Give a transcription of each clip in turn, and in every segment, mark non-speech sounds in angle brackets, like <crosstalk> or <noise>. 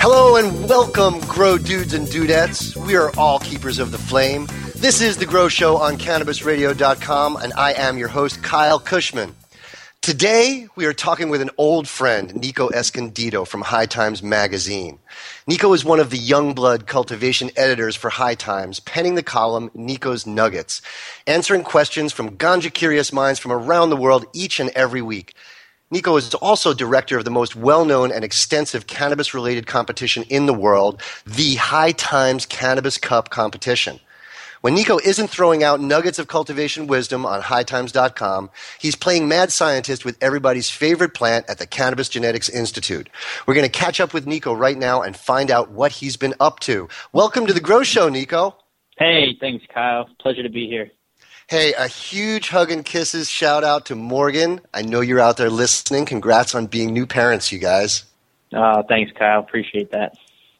Hello and welcome, Grow Dudes and Dudettes. We are all keepers of the flame. This is The Grow Show on CannabisRadio.com, and I am your host, Kyle Kushman. Today, we are talking with an old friend, Nico Escondido from High Times Magazine. Nico is one of the young blood cultivation editors for High Times, penning the column Nico's Nuggets, answering questions from ganja curious minds from around the world each and every week. Nico is also director of the most well known and extensive cannabis related competition in the world, the High Times Cannabis Cup competition. When Nico isn't throwing out nuggets of cultivation wisdom on hightimes.com, he's playing mad scientist with everybody's favorite plant at the Cannabis Genetics Institute. We're going to catch up with Nico right now and find out what he's been up to. Welcome to the Grow Show, Nico. Hey, thanks, Kyle. Pleasure to be here. Hey, a huge hug and kisses shout out to Morgan. I know you're out there listening. Congrats on being new parents, you guys. Oh, thanks, Kyle. Appreciate that.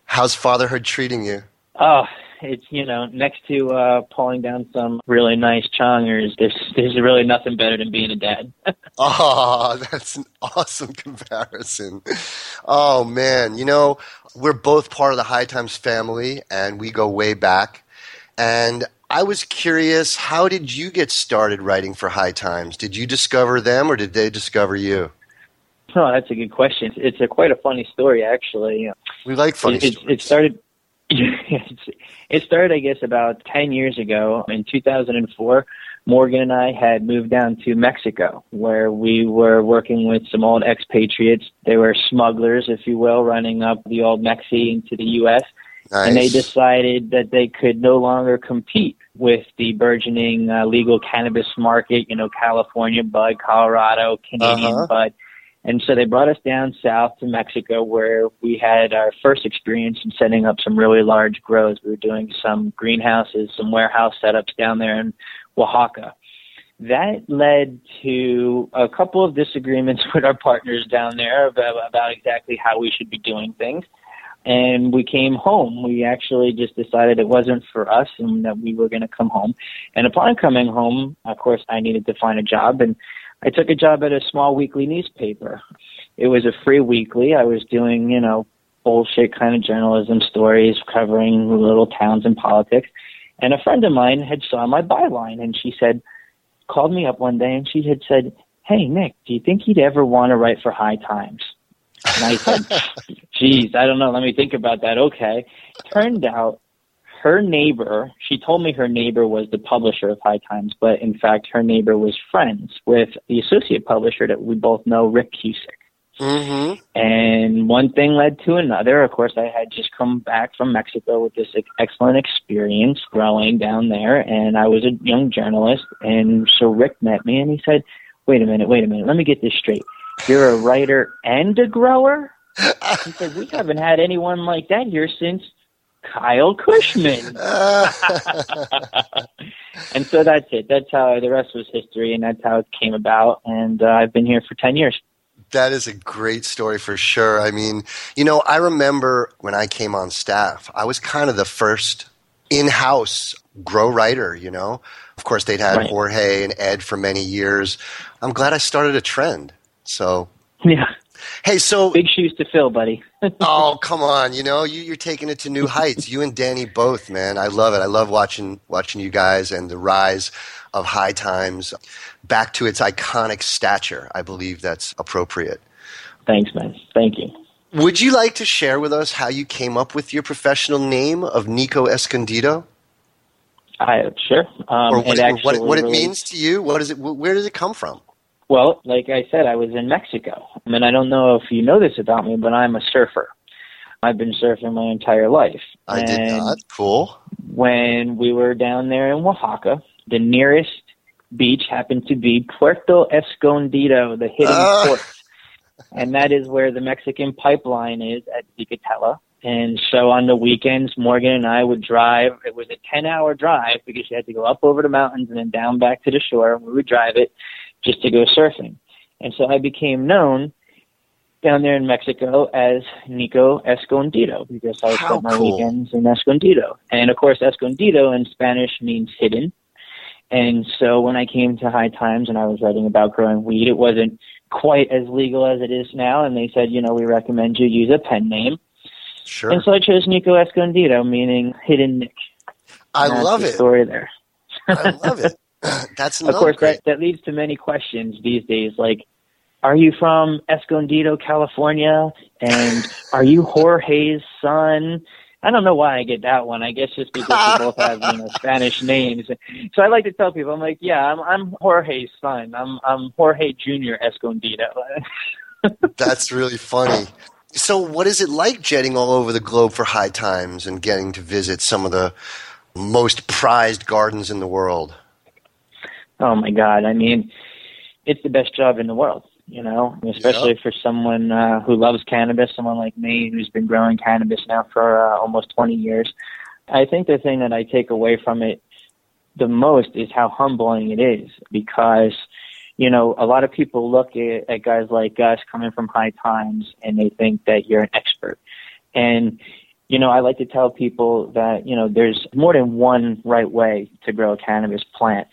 How's fatherhood treating you? Oh, it's you know next to uh pulling down some really nice chongers there's there's really nothing better than being a dad <laughs> oh that's an awesome comparison oh man you know we're both part of the high times family and we go way back and I was curious, how did you get started writing for High Times? Did you discover them or did they discover you? Oh, that's a good question. It's a quite a funny story, actually. We like funny it, stories. It, it started. <laughs> it started, I guess, about ten years ago. In 2004, Morgan and I had moved down to Mexico, where we were working with some old expatriates. They were smugglers, if you will, running up the old Mexi into the U.S. Nice. And they decided that they could no longer compete with the burgeoning uh, legal cannabis market, you know, California bud, Colorado, Canadian Uh-huh. bud. And so they brought us down south to Mexico where we had our first experience in setting up some really large grows. We were doing some greenhouses, some warehouse setups down there in Oaxaca. That led to a couple of disagreements <laughs> with our partners down there about, about exactly how we should be doing things and we came home. We actually just decided it wasn't for us and that we were going to come home. And upon coming home, of course, I needed to find a job and I took a job at a small weekly newspaper. It was a free weekly. I was doing, you know, bullshit kind of journalism stories covering little towns and politics. And a friend of mine had saw my byline and she said, called me up one day and she had said, Hey, Nick, do you think you'd ever want to write for High Times? And I said, geez, I don't know. Let me think about that. Okay. Turned out her neighbor, she told me her neighbor was the publisher of High Times, but in fact, her neighbor was friends with the associate publisher that we both know, Rick Cusick. Mm-hmm. And one thing led to another. Of course, I had just come back from Mexico with this excellent experience growing down there, and I was a young journalist. And so Rick met me, and he said, "Wait a minute, wait a minute. Let me get this straight. You're a writer and a grower." He said, "We haven't had anyone like that here since Kyle Kushman." <laughs> and so that's it. That's how the rest was history, and that's how it came about. And uh, I've been here for ten years. That is a great story for sure. I mean, you know, I remember when I came on staff, I was kind of the first in house grow writer, you know. Of course, they'd had Right. Jorge and Ed for many years. I'm glad I started a trend. So, Yeah, hey, so, big shoes to fill, buddy. <laughs> oh, come on, you know, you, you're taking it to new heights. You and Danny both, man. I love it. I love watching, watching you guys and the rise of High Times back to its iconic stature. I believe that's appropriate. Thanks, man. Thank you. Would you like to share with us how you came up with your professional name of Nico Escondido, I sure. Um, or what it it, actually what, it, what it relates- means to you? What is it? Where does it come from? Well, like I said, I was in Mexico. I mean, I don't know if you know this about me, but I'm a surfer. I've been surfing my entire life. I did And not. Cool. When we were down there in Oaxaca, the nearest beach happened to be Puerto Escondido, the hidden Ah. port. And that is where the Mexican pipeline is at Zicatela. And so on the weekends, Morgan and I would drive. It was a 10 hour drive because you had to go up over the mountains and then down back to the shore. And we would drive it just to go surfing. And so I became known down there in Mexico as Nico Escondido because I How spent my cool. weekends in Escondido. And of course, Escondido in Spanish means hidden. And so when I came to High Times and I was writing about growing weed, it wasn't quite as legal as it is now. And they said, you know, we recommend you use a pen name. Sure. And so I chose Nico Escondido, meaning hidden Nick. I love it. Story there. I love it. <laughs> <clears throat> That's of course, great. that, that leads to many questions these days, like, are you from Escondido, California? And <laughs> are you Jorge's son? I don't know why I get that one. I guess just because we both have you know <laughs> Spanish names. So I like to tell people, I'm like, yeah, I'm I'm Jorge's son. I'm I'm Jorge Junior Escondido. <laughs> That's really funny. So, what is it like jetting all over the globe for high times and getting to visit some of the most prized gardens in the world? Oh my God! I mean, it's the best job in the world. You know, especially for someone uh, who loves cannabis, someone like me who's been growing cannabis now for uh, almost 20 years. I think the thing that I take away from it the most is how humbling it is because, you know, a lot of people look at, at guys like us coming from high times and they think that you're an expert. And, you know, I like to tell people that, you know, there's more than one right way to grow a cannabis plant.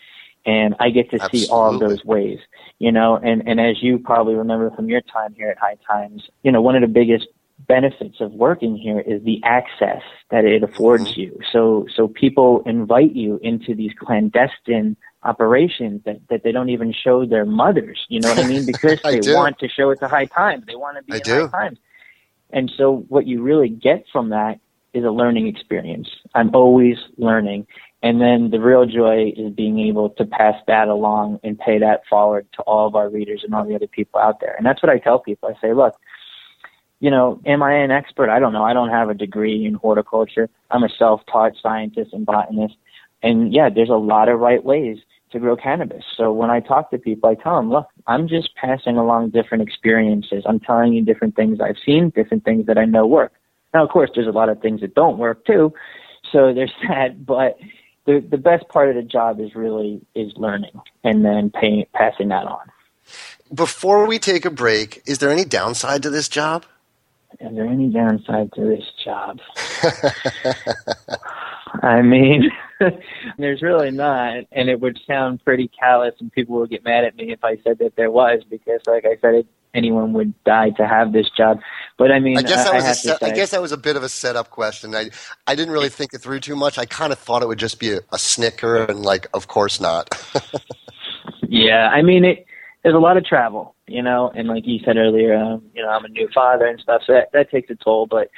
And I get to see all of those ways, you know, and, and as you probably remember from your time here at High Times, you know, one of the biggest benefits of working here is the access that it affords mm-hmm. you. So, so people invite you into these clandestine operations that, that they don't even show their mothers, you know what I mean? <laughs> Because I they do. want to show it to High Times. They want to be I in do. High Times. And so what you really get from that is a learning experience. I'm always learning. And then the real joy is being able to pass that along and pay that forward to all of our readers and all the other people out there. And that's what I tell people. I say, look, you know, am I an expert? I don't know. I don't have a degree in horticulture. I'm a self-taught scientist and botanist. And yeah, there's a lot of right ways to grow cannabis. So when I talk to people, I tell them, look, I'm just passing along different experiences. I'm telling you different things I've seen, different things that I know work. Now, of course, there's a lot of things that don't work too. So there's <laughs> that, but the the best part of the job is really is learning and then paying, passing that on. Before we take a break, is there any downside to this job? Is there any downside to this job? <laughs> I mean, <laughs> there's really not, and it would sound pretty callous, and people would get mad at me if I said that there was, because, like I said, it, anyone would die to have this job. But I mean, I guess that I, was I a set, I guess that was a bit of a setup question. I I didn't really think it through too much. I kind of thought it would just be a, a snicker, and like, of course not. <laughs> Yeah, I mean, it, there's a lot of travel, you know, and like you said earlier, um, you know, I'm a new father and stuff, so that, that takes a toll. But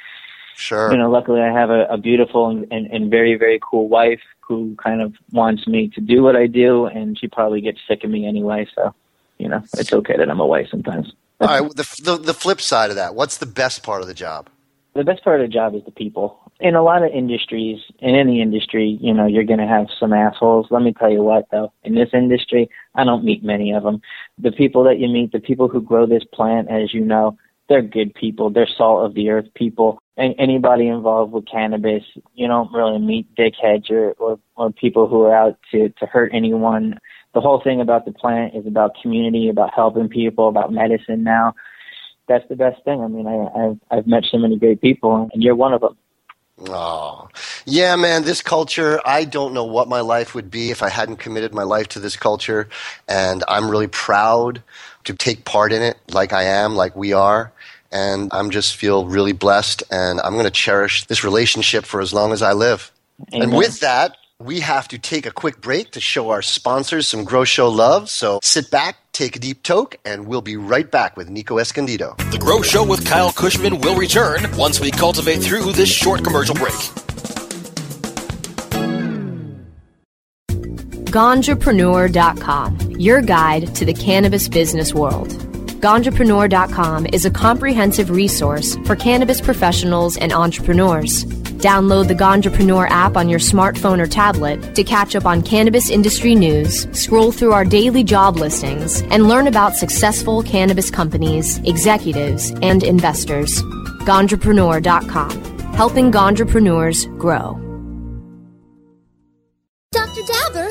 sure. you know, luckily I have a, a beautiful and, and, and very, very cool wife who kind of wants me to do what I do, and she probably gets sick of me anyway. So, you know, it's okay that I'm away sometimes. All right. The, the the flip side of that. What's the best part of the job? The best part of the job is the people. In a lot of industries, in any industry, you know, you're going to have some assholes. Let me tell you what, though, in this industry, I don't meet many of them. The people that you meet, the people who grow this plant, as you know, they're good people. They're salt of the earth people. And anybody involved with cannabis, you don't really meet dickheads or, or, or people who are out to, to hurt anyone. The whole thing about the plant is about community, about helping people, about medicine now. That's the best thing. I mean, I, I've, I've met so many great people, and you're one of them. Oh, yeah, man. This culture, I don't know what my life would be if I hadn't committed my life to this culture. And I'm really proud to take part in it like I am, like we are. And I'm just feel really blessed. And I'm going to cherish this relationship for as long as I live. And with that, we have to take a quick break to show our sponsors some Grow Show love. So sit back, take a deep toke, and we'll be right back with Nico Escondido. The Grow Show with Kyle Kushman will return once we cultivate through this short commercial break. Ganjapreneur.com, your guide to the cannabis business world. Ganjapreneur.com is a comprehensive resource for cannabis professionals and entrepreneurs. Download the Ganjapreneur app on your smartphone or tablet to catch up on cannabis industry news, scroll through our daily job listings, and learn about successful cannabis companies, executives, and investors. Ganjapreneur.com, helping Ganjapreneurs grow.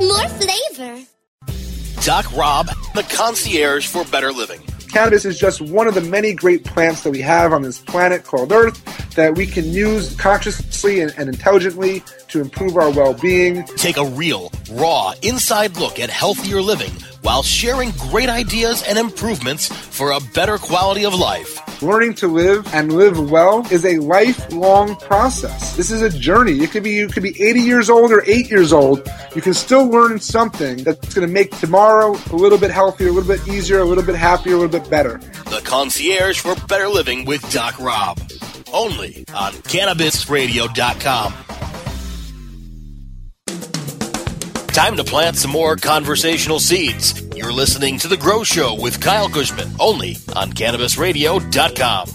more flavor. Doc Rob, the concierge for better living. Cannabis is just one of the many great plants that we have on this planet called Earth that we can use consciously and, and intelligently to improve our well being. Take a real, raw, inside look at healthier living while sharing great ideas and improvements for a better quality of life. Learning to live and live well is a lifelong process. This is a journey. It could be you could be 80 years old or 8 years old. You can still learn something that's going to make tomorrow a little bit healthier, a little bit easier, a little bit happier, a little bit better. The concierge for better living with Doc Rob. Only on cannabisradio.com. Time to plant some more conversational seeds. You're listening to The Grow Show with Kyle Kushman, only on CannabisRadio.com.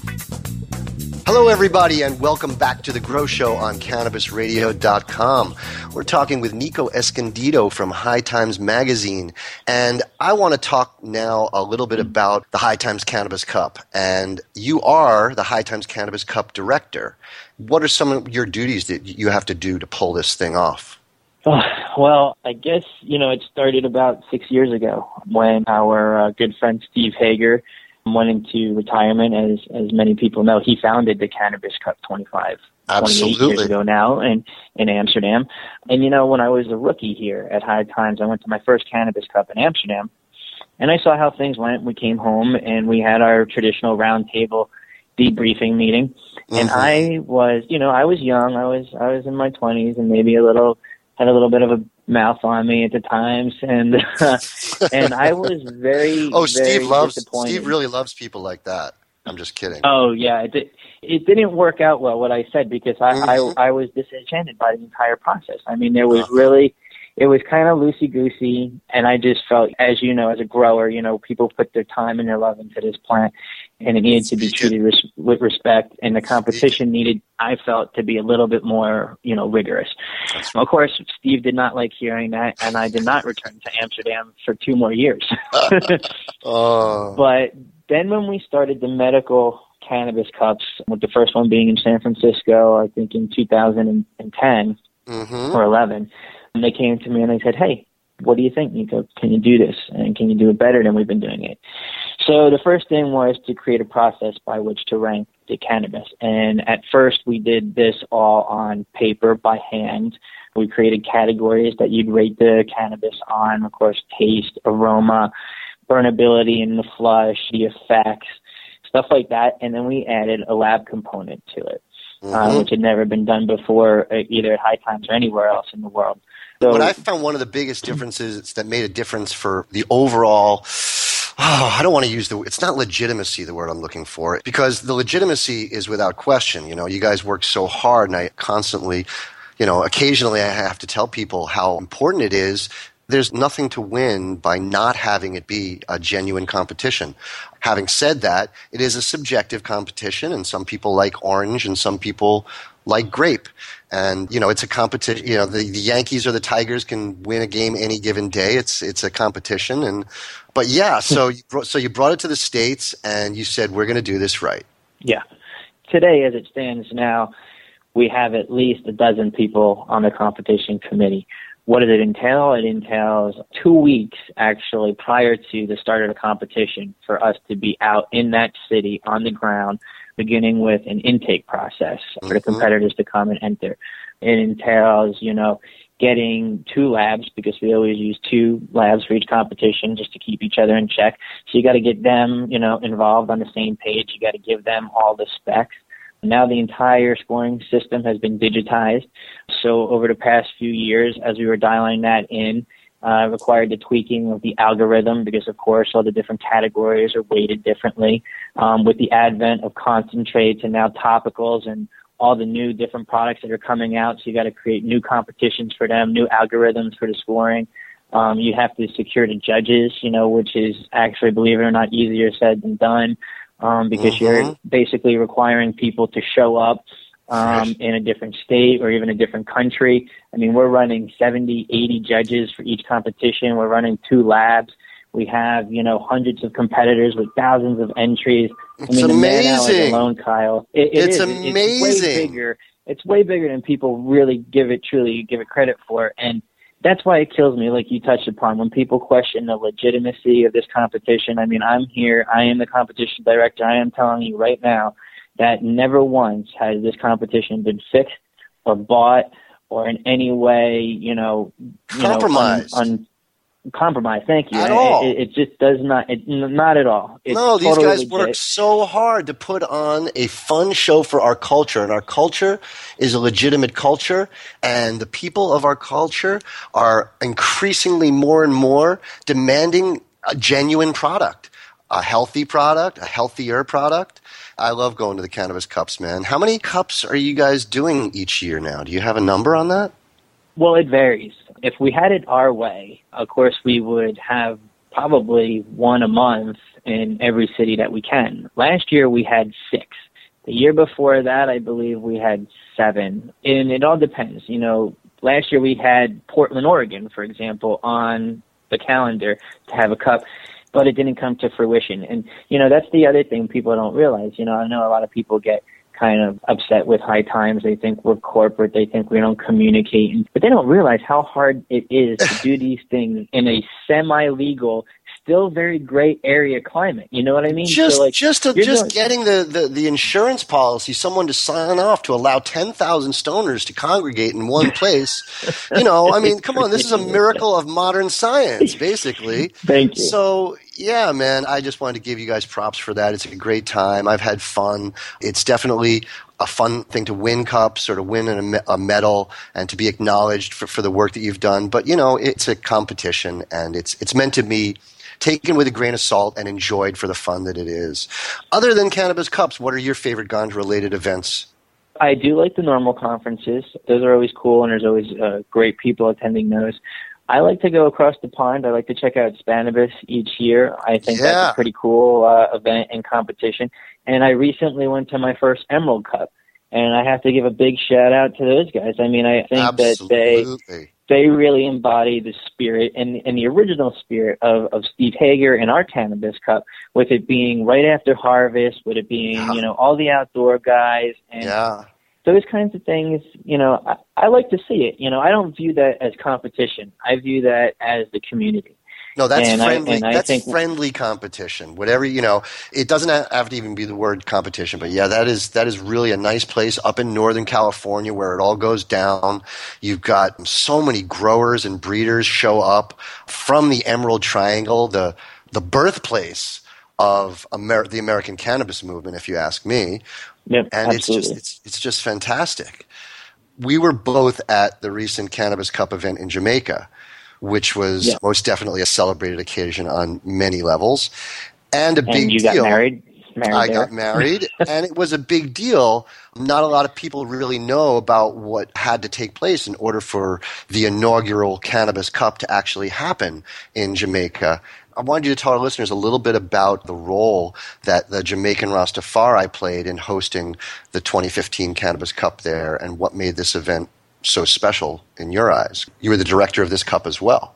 Hello, everybody, and welcome back to the Grow Show on CannabisRadio.com. We're talking with Nico Escondido from High Times Magazine, and I want to talk now a little bit about the High Times Cannabis Cup. And you are the High Times Cannabis Cup director. What are some of your duties that you have to do to pull this thing off? Oh, well, I guess, you know, it started about six years ago when our uh, good friend Steve Hager went into retirement. As, as many people know, he founded the Cannabis Cup 25. 28 years ago now in, in Amsterdam. And, you know, when I was a rookie here at High Times, I went to my first Cannabis Cup in Amsterdam and I saw how things went. We came home and we had our traditional roundtable debriefing meeting. And mm-hmm. I was, you know, I was young. I was, I was in my twenties and maybe a little, had a little bit of a mouth on me at the times, and uh, and I <laughs> was very. oh, very Steve loves. Steve really loves people like that. I'm just kidding. Oh yeah, it, it didn't work out well what I said because I, mm-hmm. I I was disenchanted by the entire process. I mean, there was uh-huh. really it was kind of loosey goosey, and I just felt, as you know, as a grower, you know, people put their time and their love into this plant, and it needed to be treated res- with respect, and the competition needed, I felt, to be a little bit more, you know, rigorous. Of course, Steve did not like hearing that, and I did not return to Amsterdam for two more years. uh. <laughs> <laughs> But then when we started the medical cannabis cups, with the first one being in San Francisco, I think in 2010 mm-hmm. or 11 and they came to me and they said, Hey, what do you think, Nico? Can you do this? And can you do it better than we've been doing it? So the first thing was to create a process by which to rank the cannabis. And at first we did this all on paper by hand. We created categories that you'd rate the cannabis on, of course, taste, aroma, burnability in the flush, the effects, stuff like that. And then we added a lab component to it, mm-hmm. uh, which had never been done before, uh, either at High Times or anywhere else in the world. So, what I found one of the biggest differences that made a difference for the overall oh, <sighs> I don't want to use the it's not legitimacy the word I'm looking for because the legitimacy is without question. You know, you guys work so hard and I constantly, you know, occasionally I have to tell people how important it is there's nothing to win by not having it be a genuine competition. Having said that, it is a subjective competition, and some people like orange and some people like grape. And, you know, it's a competition. You know, the, the Yankees or the Tigers can win a game any given day. It's, it's a competition. And, but yeah, so you, brought, so you brought it to the States and you said, we're going to do this right. Yeah. Today, as it stands now, we have at least a dozen people on the competition committee. What does it entail? It entails two weeks actually prior to the start of the competition for us to be out in that city on the ground, beginning with an intake process for the mm-hmm. competitors to come and enter. It entails, you know, getting two labs because we always use two labs for each competition just to keep each other in check. So you got to get them, you know, involved on the same page. You got to give them all the specs. Now the entire scoring system has been digitized. So over the past few years, as we were dialing that in, uh, required the tweaking of the algorithm because, of course, all the different categories are weighted differently. Um, with the advent of concentrates and now topicals and all the new different products that are coming out. So you got to create new competitions for them, new algorithms for the scoring. Um, you have to secure the judges, you know, which is actually, believe it or not, easier said than done, um, because mm-hmm. you're basically requiring people to show up um, in a different state or even a different country. I mean, we're running 70, 80 judges for each competition. We're running two labs. We have, you know, hundreds of competitors with thousands of entries. It's I mean, amazing. alone, Kyle. It, it it's is. amazing. It's way bigger. It's way bigger than people really give it, truly give it credit for. And that's why it kills me, like you touched upon, when people question the legitimacy of this competition. I mean, I'm here. I am the competition director. I am telling you right now that never once has this competition been fixed or bought or in any way, you know, compromised. You know, un, un, compromise. Thank you. At all. It, it, just does not. It, not at all. It's no, these totally guys legit. work so hard to put on a fun show for our culture, and our culture is a legitimate culture, and the people of our culture are increasingly more and more demanding a genuine product, a healthy product, a healthier product. I love going to the cannabis cups, man. How many cups are you guys doing each year now? Do you have a number on that? Well, it varies. If we had it our way, of course, we would have probably one a month in every city that we can. Last year we had six. The year before that, I believe we had seven. And it all depends. You know, last year we had Portland, Oregon, for example, on the calendar to have a cup, but it didn't come to fruition. And, you know, that's the other thing people don't realize. You know, I know a lot of people get kind of upset with high times. They think we're corporate. They think we don't communicate, but they don't realize how hard it is to do <laughs> these things in a semi-legal, still very gray area climate. You know what I mean? Just, so like, just, to, just getting the, the, the insurance policy, someone to sign off to allow ten thousand stoners to congregate in one place. <laughs> you know, I mean, come on, this is a miracle of modern science, basically. <laughs> Thank you. So yeah, man, I just wanted to give you guys props for that. It's a great time. I've had fun. It's definitely a fun thing to win cups or to win a, medal and to be acknowledged for, for the work that you've done. But, you know, it's a competition and it's, it's meant to be taken with a grain of salt and enjoyed for the fun that it is. Other than Cannabis Cups, what are your favorite ganja related events? I do like the normal conferences. Those are always cool, and there's always uh, great people attending those. I like to go across the pond. I like to check out Spannabis each year. I think yeah. that's a pretty cool uh, event and competition. And I recently went to my first Emerald Cup, and I have to give a big shout out to those guys. I mean, I think Absolutely. that they they really embody the spirit and, and the original spirit of, of Steve Hager and our Cannabis Cup, with it being right after harvest, with it being Yeah. you know all the outdoor guys and Yeah. Those kinds of things, you know, I, I like to see it. You know, I don't view that as competition. I view that as the community. No, that's And friendly. I that's think- friendly competition. Whatever you know, it doesn't have to even be the word competition. But yeah, that is that is really a nice place up in Northern California where it all goes down. You've got so many growers and breeders show up from the Emerald Triangle, the the birthplace of Amer- the American cannabis movement, if you ask me. Yep, and absolutely. it's just it's it's just fantastic. We were both at the recent Cannabis Cup event in Jamaica, which was Yeah. most definitely a celebrated occasion on many levels, and a and big you deal. got married. married I there. got married, and it was a big deal. Not a lot of people really know about what had to take place in order for the inaugural Cannabis Cup to actually happen in Jamaica. I wanted you to tell our listeners a little bit about the role that the Jamaican Rastafari played in hosting the 2015 Cannabis Cup there and what made this event so special in your eyes. You were the director of this cup as well.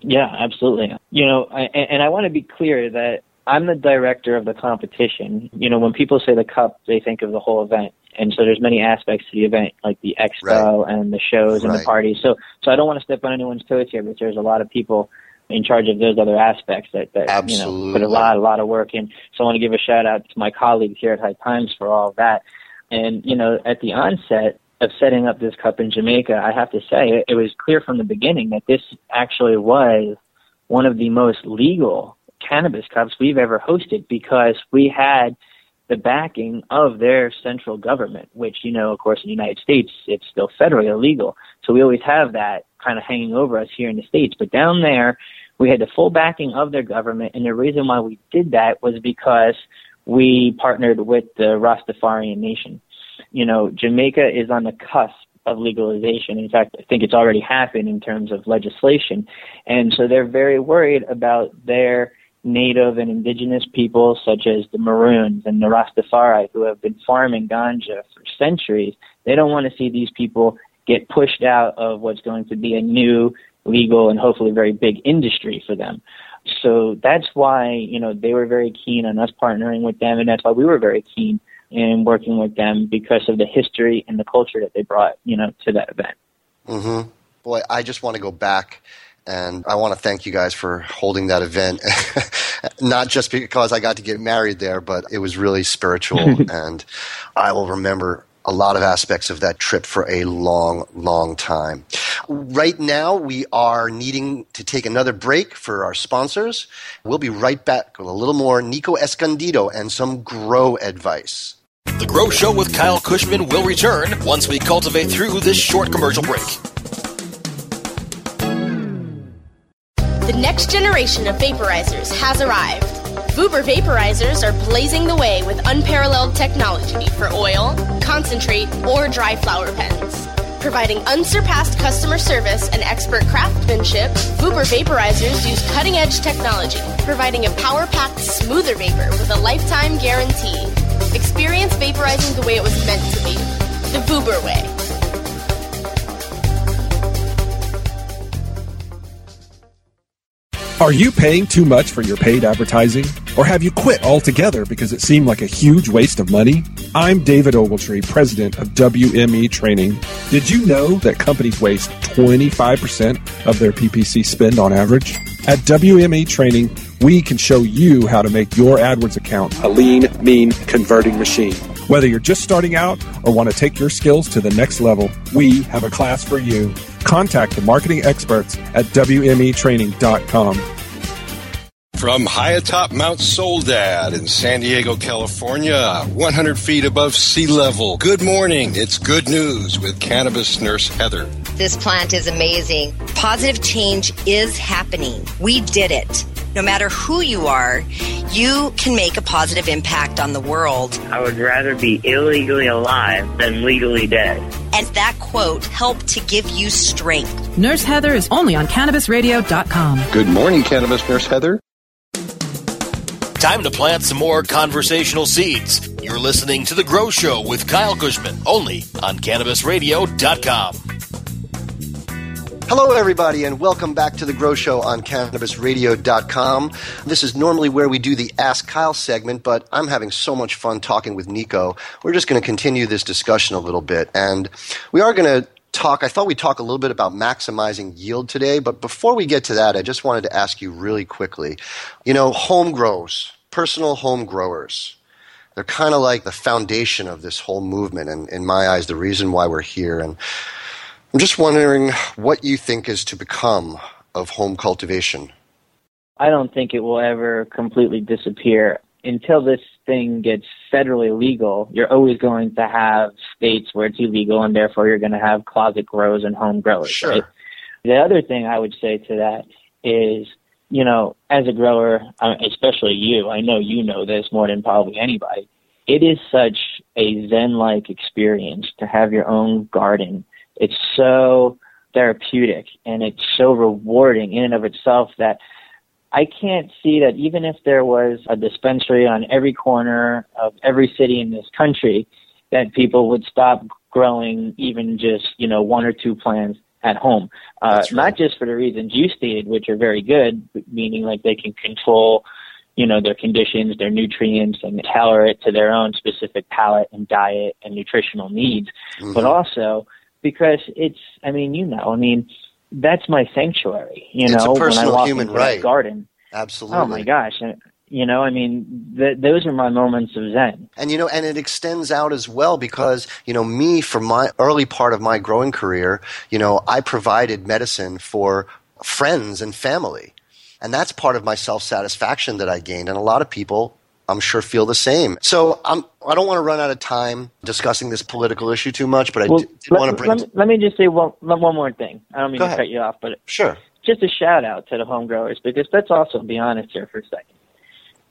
Yeah, absolutely. You know, I, and and I want to be clear that I'm the director of the competition. You know, when people say the cup, they think of the whole event. And so there's many aspects to the event, like the expo and the shows and Right. the parties. So, so I don't want to step on anyone's toes here, but there's a lot of people in charge of those other aspects that, that you know, put a lot, a lot of work in. So I want to give a shout out to my colleagues here at High Times for all of that. And, you know, at the onset of setting up this cup in Jamaica, I have to say it, it was clear from the beginning that this actually was one of the most legal cannabis cups we've ever hosted because we had the backing of their central government, which, you know, of course, in the United States, it's still federally illegal. So we always have that kind of hanging over us here in the States. But down there, we had the full backing of their government. And the reason why we did that was because we partnered with the Rastafarian Nation. you know, Jamaica is on the cusp of legalization. In fact, I think it's already happened in terms of legislation. And so they're very worried about their native and indigenous people such as the Maroons and the Rastafari who have been farming ganja for centuries. They don't want to see these people get pushed out of what's going to be a new legal and hopefully very big industry for them. So that's why, you know, they were very keen on us partnering with them and that's why we were very keen in working with them because of the history and the culture that they brought, you know, to that event. Mm-hmm. Boy, I just want to go back and I want to thank you guys for holding that event. <laughs> Not just because I got to get married there, but it was really spiritual. <laughs> and I will remember a lot of aspects of that trip for a long, long time. Right now, we are needing to take another break for our sponsors. We'll be right back with a little more Nico Escondido and some grow advice. The Grow Show with Kyle Kushman will return once we cultivate through this short commercial break. The next generation of vaporizers has arrived. Vuber vaporizers are blazing the way with unparalleled technology for oil, concentrate, or dry flower pens. Providing unsurpassed customer service and expert craftsmanship, Vuber vaporizers use cutting edge technology, providing a power packed, smoother vapor with a lifetime guarantee. Experience vaporizing the way it was meant to be the Vuber way. Are you paying too much for your paid advertising? Or have you quit altogether because it seemed like a huge waste of money? I'm David Ogletree, president of WME Training. Did you know that companies waste 25% of their PPC spend on average? At WME Training, we can show you how to make your AdWords account a lean, mean, converting machine. Whether you're just starting out or want to take your skills to the next level, we have a class for you. Contact the marketing experts at WMEtraining.com. From high atop Mount Soledad in San Diego, California, 100 feet above sea level. Good morning. It's good news with cannabis nurse Heather. This plant is amazing. Positive change is happening. We did it. No matter who you are, you can make a positive impact on the world. I would rather be illegally alive than legally dead. And that quote helped to give you strength. Nurse Heather is only on CannabisRadio.com. Good morning, Cannabis Nurse Heather. Time to plant some more conversational seeds. You're listening to The Grow Show with Kyle Kushman, only on CannabisRadio.com. Hello, everybody, and welcome back to the Grow Show on CannabisRadio.com. This is normally where we do the Ask Kyle segment, but I'm having so much fun talking with Nico. We're just going to continue this discussion a little bit, and we are going to talk. I thought we'd talk a little bit about maximizing yield today, but before we get to that, I just wanted to ask you really quickly. You know, home grows, personal home growers. They're kind of like the foundation of this whole movement, and in my eyes, the reason why we're here. And I'm just wondering what you think is to become of home cultivation. I don't think it will ever completely disappear. Until this thing gets federally legal, you're always going to have states where it's illegal, and therefore you're going to have closet grows and home growers. Sure. Right? The other thing I would say to that is, you know, as a grower, especially you, I know you know this more than probably anybody. It is such a zen-like experience to have your own garden it's so therapeutic and it's so rewarding in and of itself that I can't see that even if there was a dispensary on every corner of every city in this country, that people would stop growing even just, you know, one or two plants at home. Uh, right. Not just for the reasons you stated, which are very good, meaning like they can control, you know, their conditions, their nutrients, and tailor it to their own specific palate and diet and nutritional needs, Mm-hmm. but also because it's, I mean, you know, I mean, that's my sanctuary, you It's a know, when I personal walk human into right. that garden. Absolutely. Oh my gosh. You know, I mean, th- those are my moments of zen. And you know, and it extends out as well because you know, me from my early part of my growing career, you know, I provided medicine for friends and family, and that's part of my self satisfaction that I gained. And a lot of people, I'm sure, feel the same. So I'm, I don't want to run out of time discussing this political issue too much, but I Well, did, did let, want to bring. let, me- let me just say one, one more thing. I don't mean Go to ahead. cut you off, but sure. just a shout out to the home growers because let's also be honest here for a second.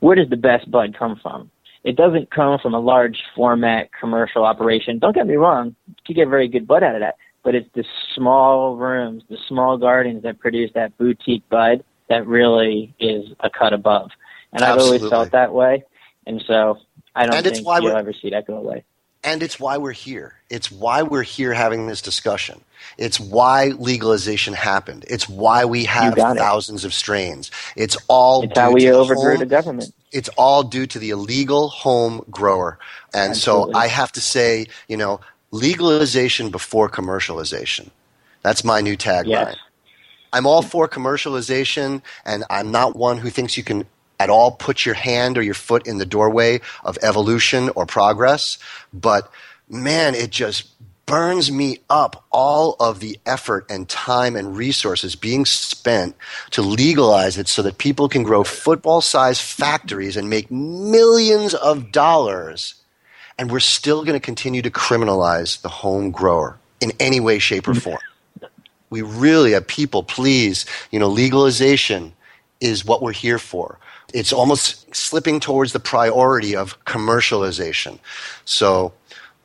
Where does the best bud come from? it doesn't come from a large format commercial operation. Don't get me wrong, you get very good bud out of that. But it's the small rooms, the small gardens that produce that boutique bud that really is a cut above. And I've always felt that way. And so I don't And think you'll ever see that go away. And it's why we're here. It's why we're here having this discussion. It's why legalization happened. It's why we have got it. thousands of strains. It's all It's due how we to the home- the government. It's all due to the illegal home grower. And Absolutely. so I have to say, you know, legalization before commercialization. That's my new tagline. Yes. I'm all for commercialization, and I'm not one who thinks you can at all put your hand or your foot in the doorway of evolution or progress. But man, it just burns me up all of the effort and time and resources being spent to legalize it so that people can grow football sized factories and make millions of dollars. And we're still going to continue to criminalize the home grower in any way, shape, or form we really have people please you know legalization is what we're here for it's almost slipping towards the priority of commercialization so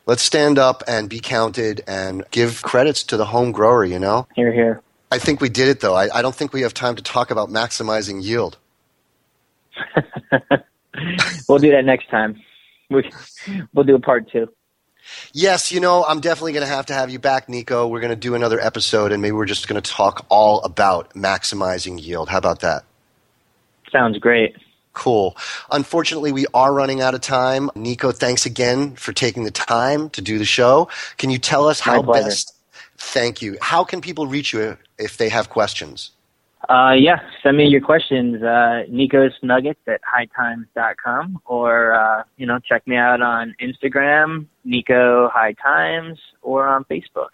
let's stand up and be counted and give credits to the home grower you know Here, here. i think we did it though i, I don't think we have time to talk about maximizing yield <laughs> We'll do that next time. We, we'll do a part two. Yes, you know, I'm definitely going to have to have you back, Nico. We're going to do another episode, and maybe we're just going to talk all about maximizing yield. How about that? Sounds great. Cool. Unfortunately, we are running out of time. Nico, thanks again for taking the time to do the show. Can you tell us how best? Thank you. How can people reach you if they have questions? Uh, yeah, send me your questions, uh, Nico's Nuggets at hightimes.com or, uh, you know, check me out on Instagram, Nico High Times, or on Facebook.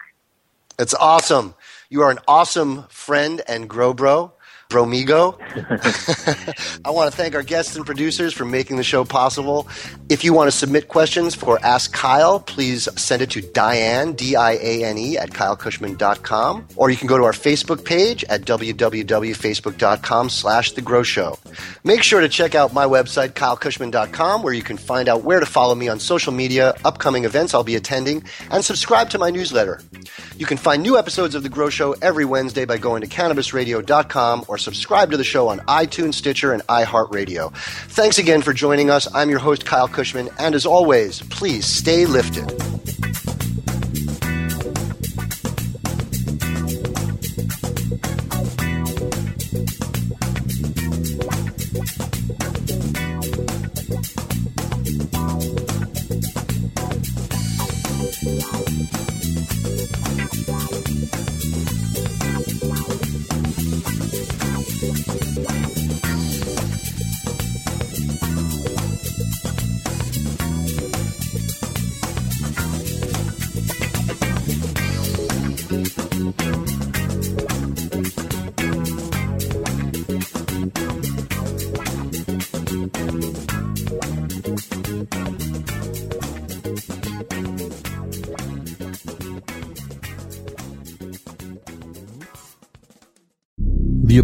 That's awesome. You are an awesome friend and grow bro, bromigo. <laughs> <laughs> I want to thank our guests and producers for making the show possible. If you want to submit questions for Ask Kyle, please send it to Diane, D-I-A-N-E, at kylekushman.com. Or you can go to our Facebook page at www.facebook.com slash The Grow Show. Make sure to check out my website, kylekushman.com, where you can find out where to follow me on social media, upcoming events I'll be attending, and subscribe to my newsletter. You can find new episodes of The Grow Show every Wednesday by going to cannabisradio.com or subscribe to the show on iTunes, Stitcher, and iHeartRadio. Thanks again for joining us. I'm your host, Kyle Kushman, and as always, please stay lifted. The Thank you.